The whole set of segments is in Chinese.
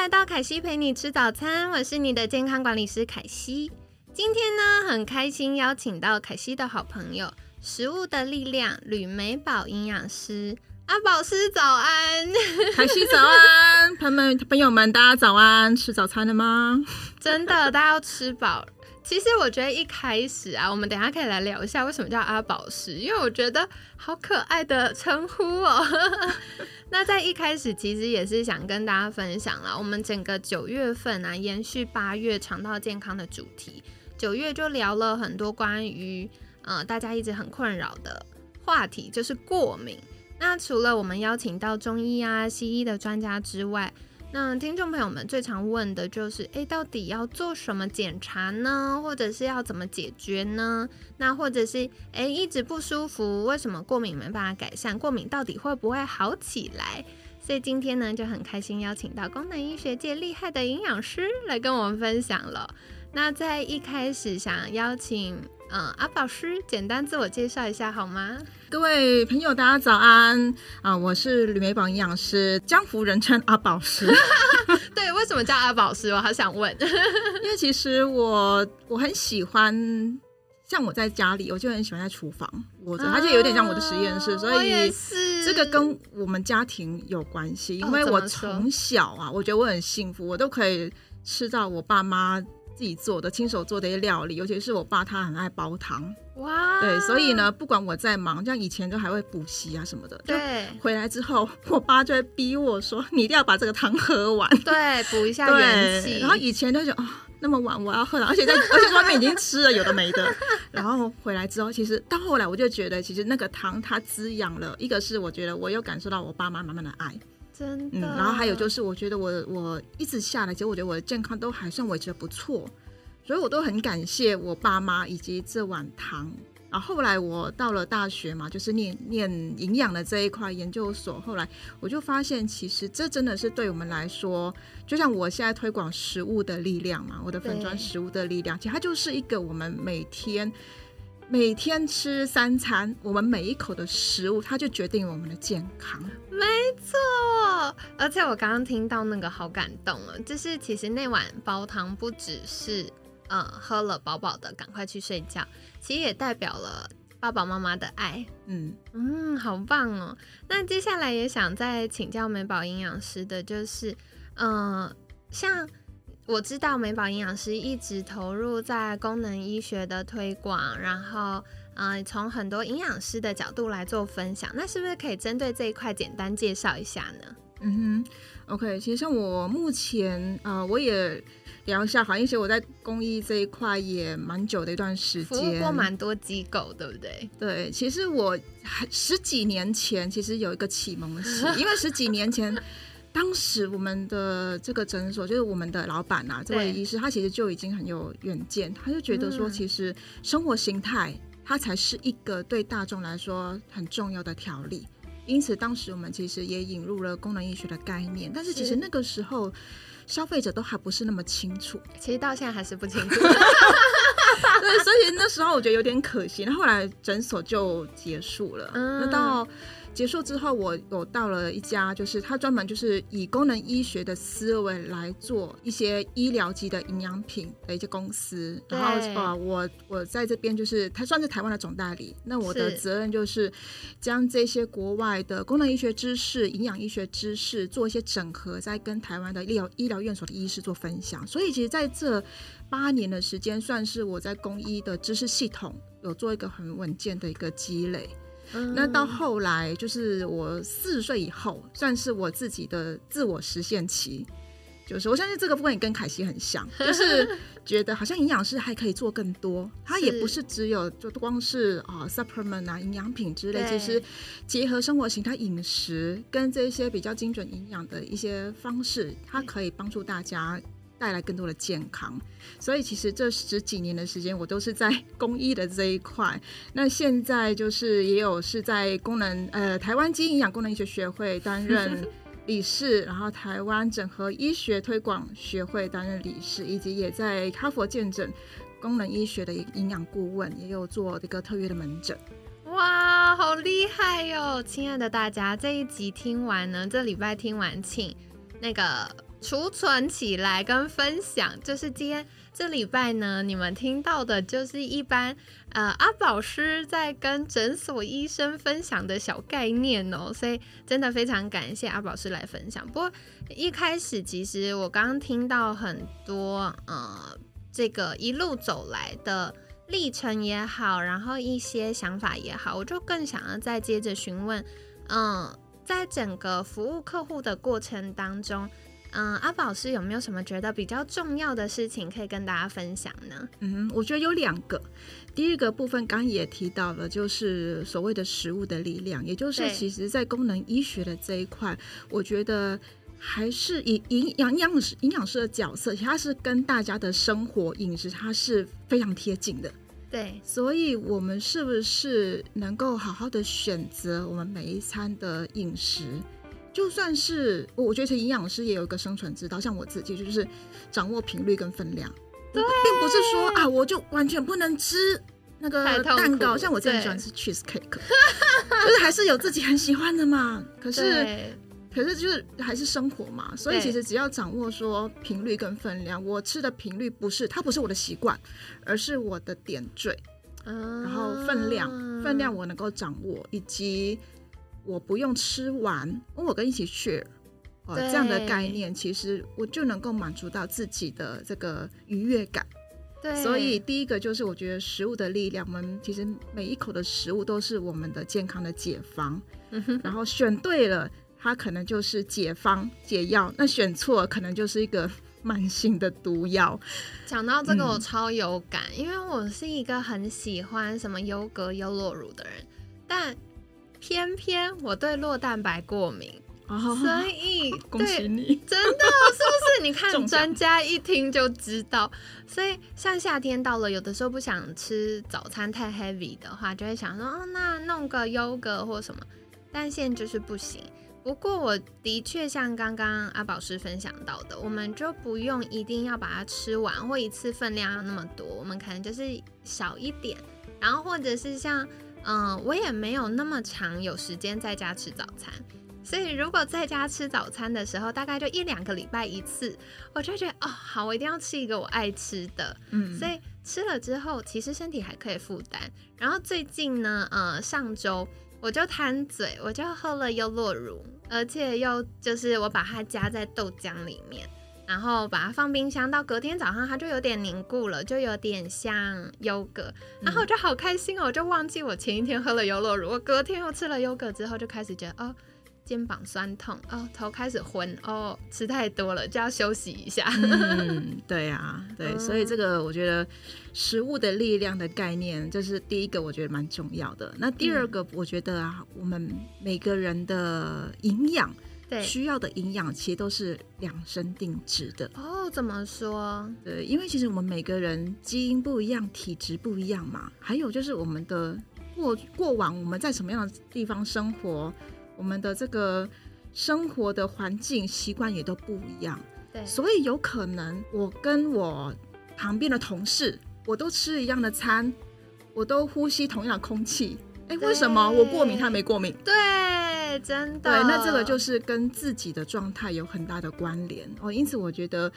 来到凯西陪你吃早餐，我是你的健康管理师凯西。今天呢，很开心邀请到凯西的好朋友——食物的力量吕美宝营养师阿宝师，早安！凯西早安，朋友们朋友们，大家早安！吃早餐了吗？真的，大家要吃饱。其实我觉得一开始啊，我们等下可以来聊一下为什么叫阿宝师，因为我觉得好可爱的称呼哦。那在一开始，其实也是想跟大家分享了，我们整个九月份啊，延续八月肠道健康的主题，九月就聊了很多关于呃大家一直很困扰的话题，就是过敏。那除了我们邀请到中医啊、西医的专家之外，那听众朋友们最常问的就是，诶，到底要做什么检查呢？或者是要怎么解决呢？那或者是，诶，一直不舒服，为什么过敏没办法改善？过敏到底会不会好起来？所以今天呢，就很开心邀请到功能医学界厉害的营养师来跟我们分享了。那在一开始想邀请。嗯，阿宝师，简单自我介绍一下好吗？各位朋友，大家早安啊！我是吕美宝营养师，江湖人称阿宝师。对，为什么叫阿宝师？我好想问。因为其实我我很喜欢，像我在家里，我就很喜欢在厨房窝着，它就有点像我的实验室，所以这个跟我们家庭有关系。因为我从小啊，我觉得我很幸福，我都可以吃到我爸妈。自己做的亲手做的一些料理，尤其是我爸，他很爱煲汤。哇！对，所以呢，不管我在忙，像以前都还会补习啊什么的。对。回来之后，我爸就会逼我说：“你一定要把这个汤喝完。”对，补一下元气。然后以前就觉得啊，那么晚我要喝了，而且在 而且外面已经吃了有的没的。然后回来之后，其实到后来我就觉得，其实那个汤它滋养了，一个是我觉得我又感受到我爸妈满满的爱。真的，然后还有就是，我觉得我我一直下来，其实我觉得我的健康都还算维持的不错，所以我都很感谢我爸妈以及这碗汤。然后后来我到了大学嘛，就是念 念营养的这一块研究所，后来我就发现，其实这真的是对我们来说，就像我现在推广食物的力量嘛，我的粉砖食物的力量，其实它就是一个我们每天。每天吃三餐，我们每一口的食物，它就决定我们的健康。没错，而且我刚刚听到那个好感动了，就是其实那碗煲汤不只是嗯喝了饱饱的，赶快去睡觉，其实也代表了爸爸妈妈的爱。嗯嗯，好棒哦。那接下来也想再请教美宝营养师的，就是嗯像。我知道美宝营养师一直投入在功能医学的推广，然后，嗯，从很多营养师的角度来做分享。那是不是可以针对这一块简单介绍一下呢？嗯哼，OK，其实像我目前，呃，我也聊一下，好，因为我在公益这一块也蛮久的一段时间，服务过蛮多机构，对不对？对，其实我十几年前其实有一个启蒙期，因为十几年前。当时我们的这个诊所，就是我们的老板啊，这位医师，他其实就已经很有远见，他就觉得说，其实生活形态它才是一个对大众来说很重要的条例。因此，当时我们其实也引入了功能医学的概念，但是其实那个时候消费者都还不是那么清楚，其实到现在还是不清楚。对，所以那时候我觉得有点可惜。那后来诊所就结束了，那到。结束之后，我有到了一家，就是他专门就是以功能医学的思维来做一些医疗级的营养品的一些公司。然后啊，我我在这边就是他算是台湾的总代理，那我的责任就是将这些国外的功能医学知识、营养医学知识做一些整合，再跟台湾的医疗医疗院所的医师做分享。所以其实在这八年的时间，算是我在公医的知识系统有做一个很稳健的一个积累。那到后来，就是我四十岁以后，算是我自己的自我实现期。就是我相信这个部分也跟凯西很像，就是觉得好像营养师还可以做更多，它也不是只有就光是啊 supplement 啊营养品之类，其实结合生活形态饮食跟这些比较精准营养的一些方式，它可以帮助大家。带来更多的健康，所以其实这十几年的时间，我都是在公益的这一块。那现在就是也有是在功能呃台湾基因营养功能医学学会担任 理事，然后台湾整合医学推广学会担任理事，以及也在哈佛见证功能医学的营养顾问，也有做这个特约的门诊。哇，好厉害哟！亲爱的大家，这一集听完呢，这礼拜听完请那个。储存起来跟分享，就是今天这礼拜呢，你们听到的就是一般呃阿宝师在跟诊所医生分享的小概念哦，所以真的非常感谢阿宝师来分享。不过一开始其实我刚刚听到很多呃这个一路走来的历程也好，然后一些想法也好，我就更想要再接着询问，嗯，在整个服务客户的过程当中。嗯，阿宝师有没有什么觉得比较重要的事情可以跟大家分享呢？嗯，我觉得有两个。第一个部分刚也提到了，就是所谓的食物的力量，也就是其实在功能医学的这一块，我觉得还是以营养营养师营养师的角色，它是跟大家的生活饮食它是非常贴近的。对，所以我们是不是能够好好的选择我们每一餐的饮食？就算是我觉得营养师也有一个生存之道，像我自己就是掌握频率跟分量，并不是说啊我就完全不能吃那个蛋糕，像我最喜欢吃 cheese cake，就是还是有自己很喜欢的嘛。可是可是就是还是生活嘛，所以其实只要掌握说频率跟分量，我吃的频率不是它不是我的习惯，而是我的点缀，然后分量分量我能够掌握以及。我不用吃完，我跟一起去，哦，这样的概念，其实我就能够满足到自己的这个愉悦感。对，所以第一个就是我觉得食物的力量，我们其实每一口的食物都是我们的健康的解方。然后选对了，它可能就是解方解药；那选错，可能就是一个慢性的毒药。讲到这个，我超有感，因为我是一个很喜欢什么优格、优酪乳的人，但。偏偏我对酪蛋白过敏，所以恭喜你，真的是不是？你看专家一听就知道。所以像夏天到了，有的时候不想吃早餐太 heavy 的话，就会想说，哦，那弄个优格或什么。但现在就是不行。不过我的确像刚刚阿宝师分享到的，我们就不用一定要把它吃完，或一次分量要那么多，我们可能就是少一点，然后或者是像。嗯，我也没有那么长有时间在家吃早餐，所以如果在家吃早餐的时候，大概就一两个礼拜一次，我就觉得哦，好，我一定要吃一个我爱吃的。嗯，所以吃了之后，其实身体还可以负担。然后最近呢，呃，上周我就贪嘴，我就喝了优酪乳，而且又就是我把它加在豆浆里面。然后把它放冰箱，到隔天早上它就有点凝固了，就有点像优格。然后我就好开心哦，我就忘记我前一天喝了优酪乳，我隔天又吃了优格之后，就开始觉得哦，肩膀酸痛，哦，头开始昏，哦，吃太多了就要休息一下。嗯，对啊，对，所以这个我觉得食物的力量的概念，这是第一个，我觉得蛮重要的。那第二个，我觉得啊，我们每个人的营养。需要的营养其实都是量身定制的哦。怎么说？对，因为其实我们每个人基因不一样，体质不一样嘛。还有就是我们的过过往我们在什么样的地方生活，我们的这个生活的环境习惯也都不一样。对，所以有可能我跟我旁边的同事，我都吃一样的餐，我都呼吸同样的空气。哎，为什么我过敏，他没过敏？对。真的，对，那这个就是跟自己的状态有很大的关联哦。因此，我觉得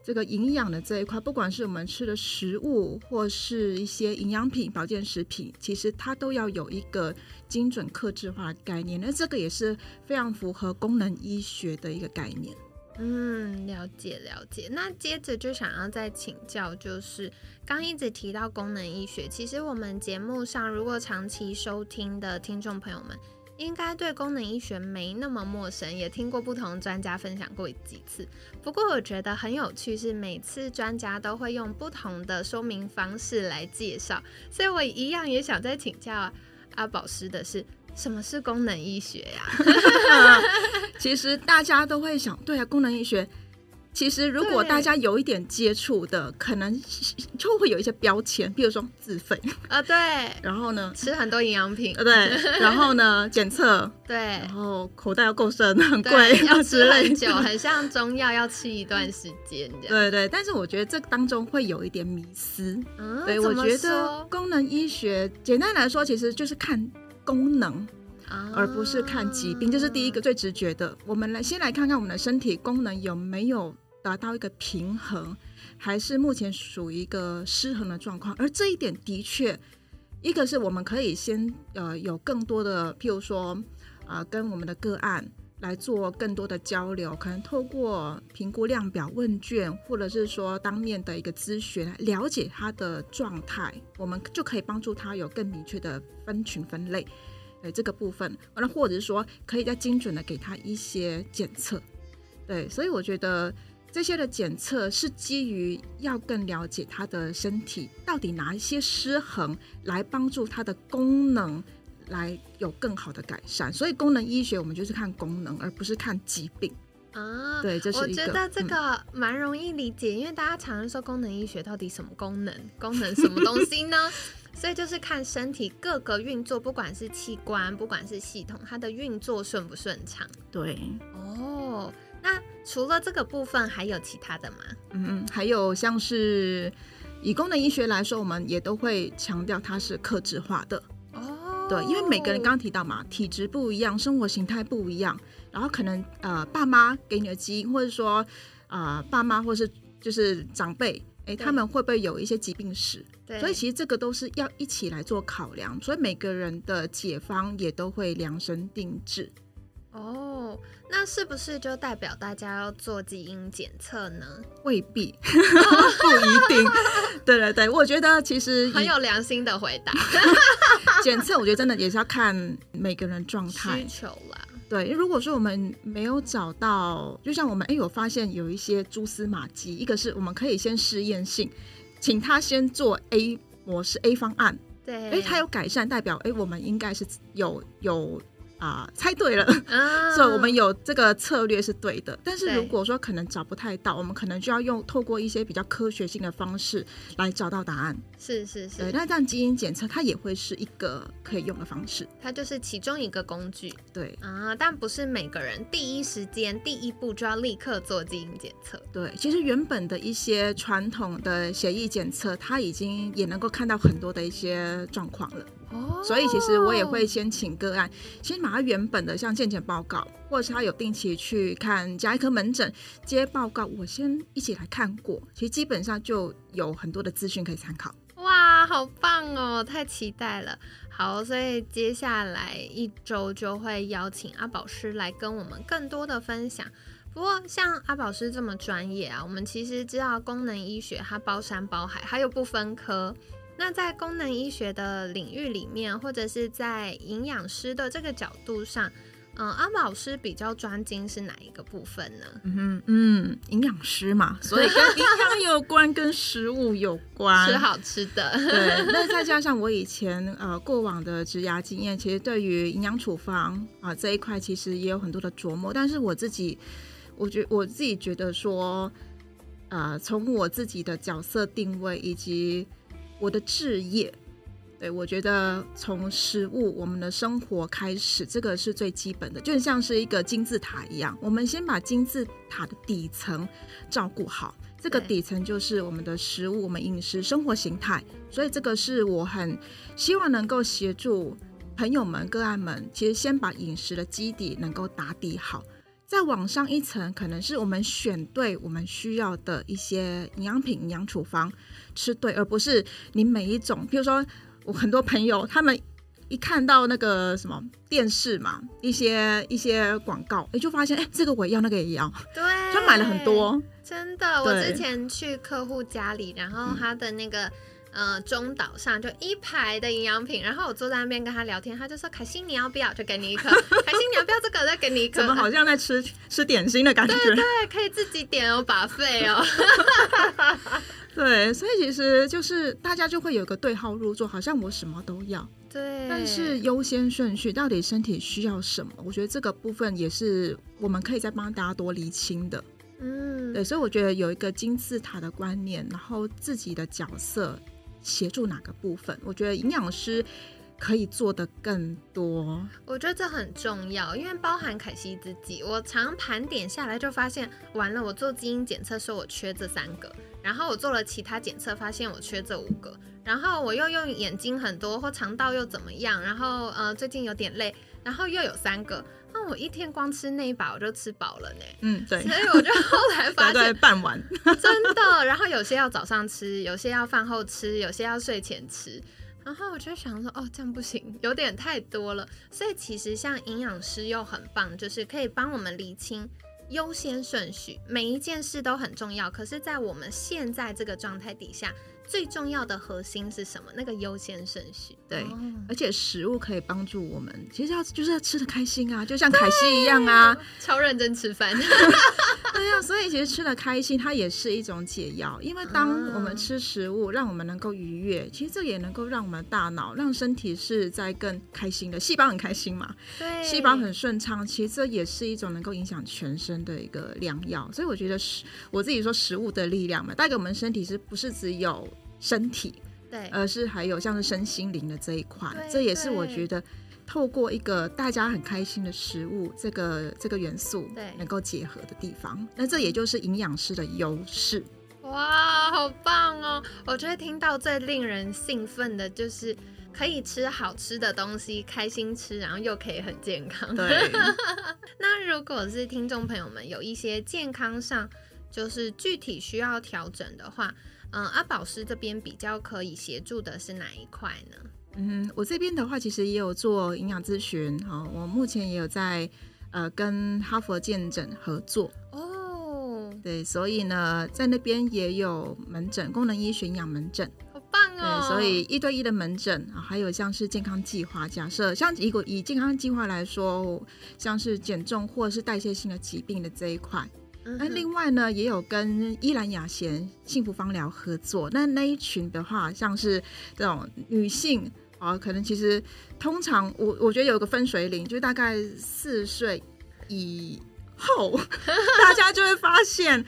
这个营养的这一块，不管是我们吃的食物，或是一些营养品、保健食品，其实它都要有一个精准、克制化的概念。那这个也是非常符合功能医学的一个概念。嗯，了解了解。那接着就想要再请教，就是刚一直提到功能医学，其实我们节目上如果长期收听的听众朋友们。应该对功能医学没那么陌生，也听过不同专家分享过几次。不过我觉得很有趣，是每次专家都会用不同的说明方式来介绍，所以我一样也想再请教阿宝师的是，什么是功能医学呀？其实大家都会想，对啊，功能医学。其实，如果大家有一点接触的，可能 就会有一些标签，比如说自费。啊，对，然后呢，吃很多营养品，对，然后呢，检测，对，然后口袋要够深，很贵，要吃很久，很像中药要吃一段时间这样。对对，但是我觉得这当中会有一点迷思。对，我觉得功能医学简单来说，其实就是看功能。而不是看疾病，这是第一个最直觉的。我们来先来看看我们的身体功能有没有达到一个平衡，还是目前属于一个失衡的状况。而这一点的确，一个是我们可以先呃有更多的，譬如说啊，跟我们的个案来做更多的交流，可能透过评估量表问卷，或者是说当面的一个咨询，了解他的状态，我们就可以帮助他有更明确的分群分类。对这个部分，完了，或者是说，可以再精准的给他一些检测，对，所以我觉得这些的检测是基于要更了解他的身体到底哪一些失衡，来帮助他的功能来有更好的改善。所以功能医学我们就是看功能，而不是看疾病啊。对，这是我觉得这个蛮容易理解，因为大家常常说功能医学到底什么功能，功能什么东西呢？所以就是看身体各个运作，不管是器官，不管是系统，它的运作顺不顺畅。对，哦，那除了这个部分，还有其他的吗？嗯，还有像是以功能医学来说，我们也都会强调它是克制化的。哦，对，因为每个人刚刚提到嘛，体质不一样，生活形态不一样，然后可能呃，爸妈给你的基因，或者说啊，爸妈或是就是长辈。哎，他们会不会有一些疾病史？对，所以其实这个都是要一起来做考量，所以每个人的解方也都会量身定制。哦，那是不是就代表大家要做基因检测呢？未必，不一定。对对对，我觉得其实很有良心的回答。检测，我觉得真的也是要看每个人状态需求啦。对，如果说我们没有找到，就像我们哎，有发现有一些蛛丝马迹，一个是我们可以先试验性，请他先做 A 模式 A 方案，对，哎，他有改善，代表哎，我们应该是有有。啊，猜对了，所以我们有这个策略是对的。但是如果说可能找不太到，我们可能就要用透过一些比较科学性的方式来找到答案。是是是，那这样基因检测它也会是一个可以用的方式，它就是其中一个工具。对啊，但不是每个人第一时间第一步就要立刻做基因检测。对，其实原本的一些传统的血液检测，它已经也能够看到很多的一些状况了。哦，所以其实我也会先请个案，先把他原本的像健检报告，或者是他有定期去看加医科门诊接报告，我先一起来看过，其实基本上就有很多的资讯可以参考。哇，好棒哦，太期待了。好，所以接下来一周就会邀请阿宝师来跟我们更多的分享。不过像阿宝师这么专业啊，我们其实知道功能医学它包山包海，它又不分科。那在功能医学的领域里面，或者是在营养师的这个角度上，嗯，阿宝师比较专精是哪一个部分呢？嗯嗯，营养师嘛，所以跟 营养有关，跟食物有关，吃好吃的。对，那再加上我以前呃过往的职涯经验，其实对于营养处方啊这一块，其实也有很多的琢磨。但是我自己，我觉我自己觉得说，呃，从我自己的角色定位以及我的置业，对我觉得从食物、我们的生活开始，这个是最基本的，就像是一个金字塔一样。我们先把金字塔的底层照顾好，这个底层就是我们的食物、我们饮食、生活形态。所以这个是我很希望能够协助朋友们、个案们，其实先把饮食的基底能够打底好。再往上一层，可能是我们选对我们需要的一些营养品、营养处方吃对，而不是你每一种。比如说，我很多朋友他们一看到那个什么电视嘛，一些一些广告，哎，就发现哎，这个我要，那个也要，对，就买了很多。真的，我之前去客户家里，然后他的那个呃中岛上就一排的营养品，然后我坐在那边跟他聊天，他就说：“凯西你要不要？就给你一颗。凯西你要不要这个？再给你一颗。”怎么好像在吃吃点心的感觉？对对，可以自己点哦，把费哦。对，所以其实就是大家就会有个对号入座，好像我什么都要。对，但是优先顺序到底身体需要什么？我觉得这个部分也是我们可以再帮大家多厘清的。嗯，对，所以我觉得有一个金字塔的观念，然后自己的角色协助哪个部分，我觉得营养师可以做的更多。我觉得这很重要，因为包含凯西自己，我常盘点下来就发现，完了，我做基因检测说我缺这三个，然后我做了其他检测发现我缺这五个。然后我又用眼睛很多或肠道又怎么样？然后呃最近有点累，然后又有三个，我一天光吃那一把我就吃饱了呢。嗯，对。所以我就后来发现 半碗 真的。然后有些要早上吃，有些要饭后吃，有些要睡前吃。然后我就想说，哦，这样不行，有点太多了。所以其实像营养师又很棒，就是可以帮我们理清优先顺序，每一件事都很重要。可是，在我们现在这个状态底下。最重要的核心是什么？那个优先顺序。对，而且食物可以帮助我们，其实要就是要吃的开心啊，就像凯西一样啊，超认真吃饭。对啊，所以其实吃的开心，它也是一种解药。因为当我们吃食物，让我们能够愉悦，其实这也能够让我们大脑、让身体是在更开心的，细胞很开心嘛。对，细胞很顺畅，其实这也是一种能够影响全身的一个良药。所以我觉得食，我自己说食物的力量嘛，带给我们身体是不是只有身体？对，而是还有像是身心灵的这一块，这也是我觉得透过一个大家很开心的食物这个这个元素，对，能够结合的地方。那这也就是营养师的优势。哇，好棒哦！我觉得听到最令人兴奋的就是可以吃好吃的东西，开心吃，然后又可以很健康。对。那如果是听众朋友们有一些健康上就是具体需要调整的话。嗯，阿宝师这边比较可以协助的是哪一块呢？嗯，我这边的话，其实也有做营养咨询哈。我目前也有在呃跟哈佛健诊合作哦。对，所以呢，在那边也有门诊，功能医学营养门诊，好棒哦。对，所以一对一的门诊啊，还有像是健康计划，假设像以健康计划来说，像是减重或者是代谢性的疾病的这一块。那另外呢，也有跟依兰雅贤幸福芳疗合作。那那一群的话，像是这种女性啊，可能其实通常我我觉得有个分水岭，就大概四岁以后，大家就会发现，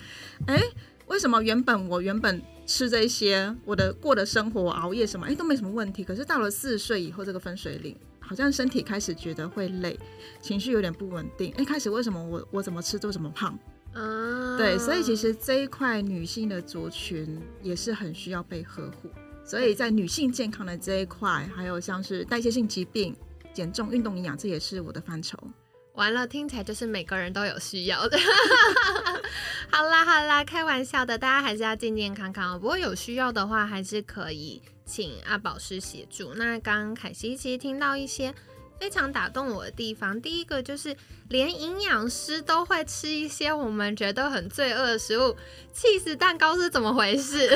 哎，为什么原本我原本吃这些，我的过的生活熬夜什么，哎都没什么问题。可是到了四十岁以后，这个分水岭，好像身体开始觉得会累，情绪有点不稳定。哎，开始为什么我我怎么吃都怎么胖？嗯，对，所以其实这一块女性的族群也是很需要被呵护。所以在女性健康的这一块，还有像是代谢性疾病、减重、运动营养，这也是我的范畴。完了，听起来就是每个人都有需要的。好啦好啦，开玩笑的，大家还是要健健康康哦。不过有需要的话，还是可以请阿宝师协助。那刚刚凯西其实听到一些。非常打动我的地方，第一个就是连营养师都会吃一些我们觉得很罪恶的食物，气死蛋糕是怎么回事？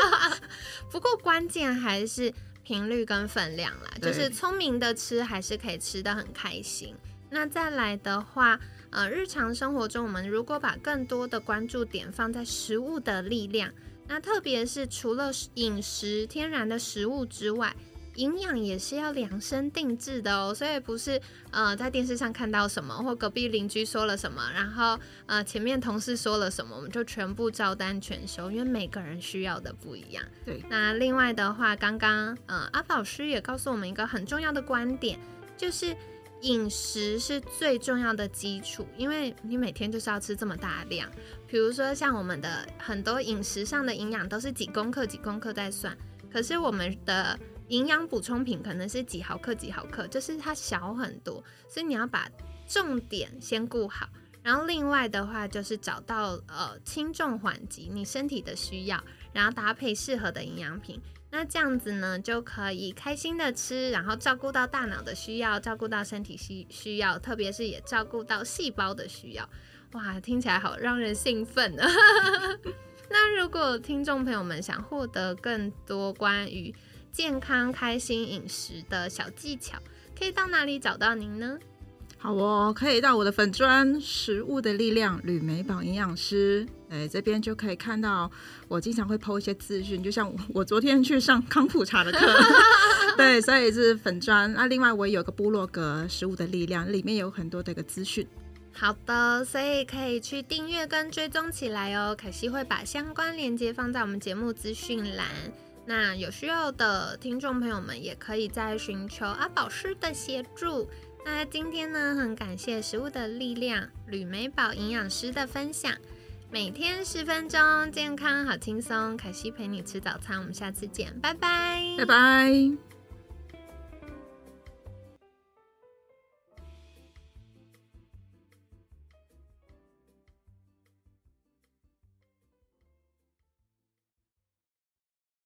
不过关键还是频率跟分量啦，就是聪明的吃还是可以吃的很开心。那再来的话，呃，日常生活中我们如果把更多的关注点放在食物的力量，那特别是除了饮食天然的食物之外。营养也是要量身定制的哦，所以不是呃在电视上看到什么，或隔壁邻居说了什么，然后呃前面同事说了什么，我们就全部照单全收，因为每个人需要的不一样。对，那另外的话，刚刚呃阿宝师也告诉我们一个很重要的观点，就是饮食是最重要的基础，因为你每天就是要吃这么大量，比如说像我们的很多饮食上的营养都是几公克几公克在算，可是我们的营养补充品可能是几毫克几毫克，就是它小很多，所以你要把重点先顾好，然后另外的话就是找到呃轻重缓急你身体的需要，然后搭配适合的营养品，那这样子呢就可以开心的吃，然后照顾到大脑的需要，照顾到身体需需要，特别是也照顾到细胞的需要，哇，听起来好让人兴奋啊！那如果听众朋友们想获得更多关于健康开心饮食的小技巧，可以到哪里找到您呢？好哦，可以到我的粉砖“食物的力量”吕美宝营养师，哎，这边就可以看到我经常会 PO 一些资讯，就像我昨天去上康普茶的课，对，所以是粉砖。那另外我也有个部落格“食物的力量”，里面有很多的一个资讯。好的，所以可以去订阅跟追踪起来哦。可惜会把相关链接放在我们节目资讯栏，那有需要的听众朋友们也可以在寻求阿宝师的协助。那今天呢，很感谢食物的力量吕美宝营养师的分享。每天十分钟，健康好轻松。凯西陪你吃早餐，我们下次见，拜拜，拜拜。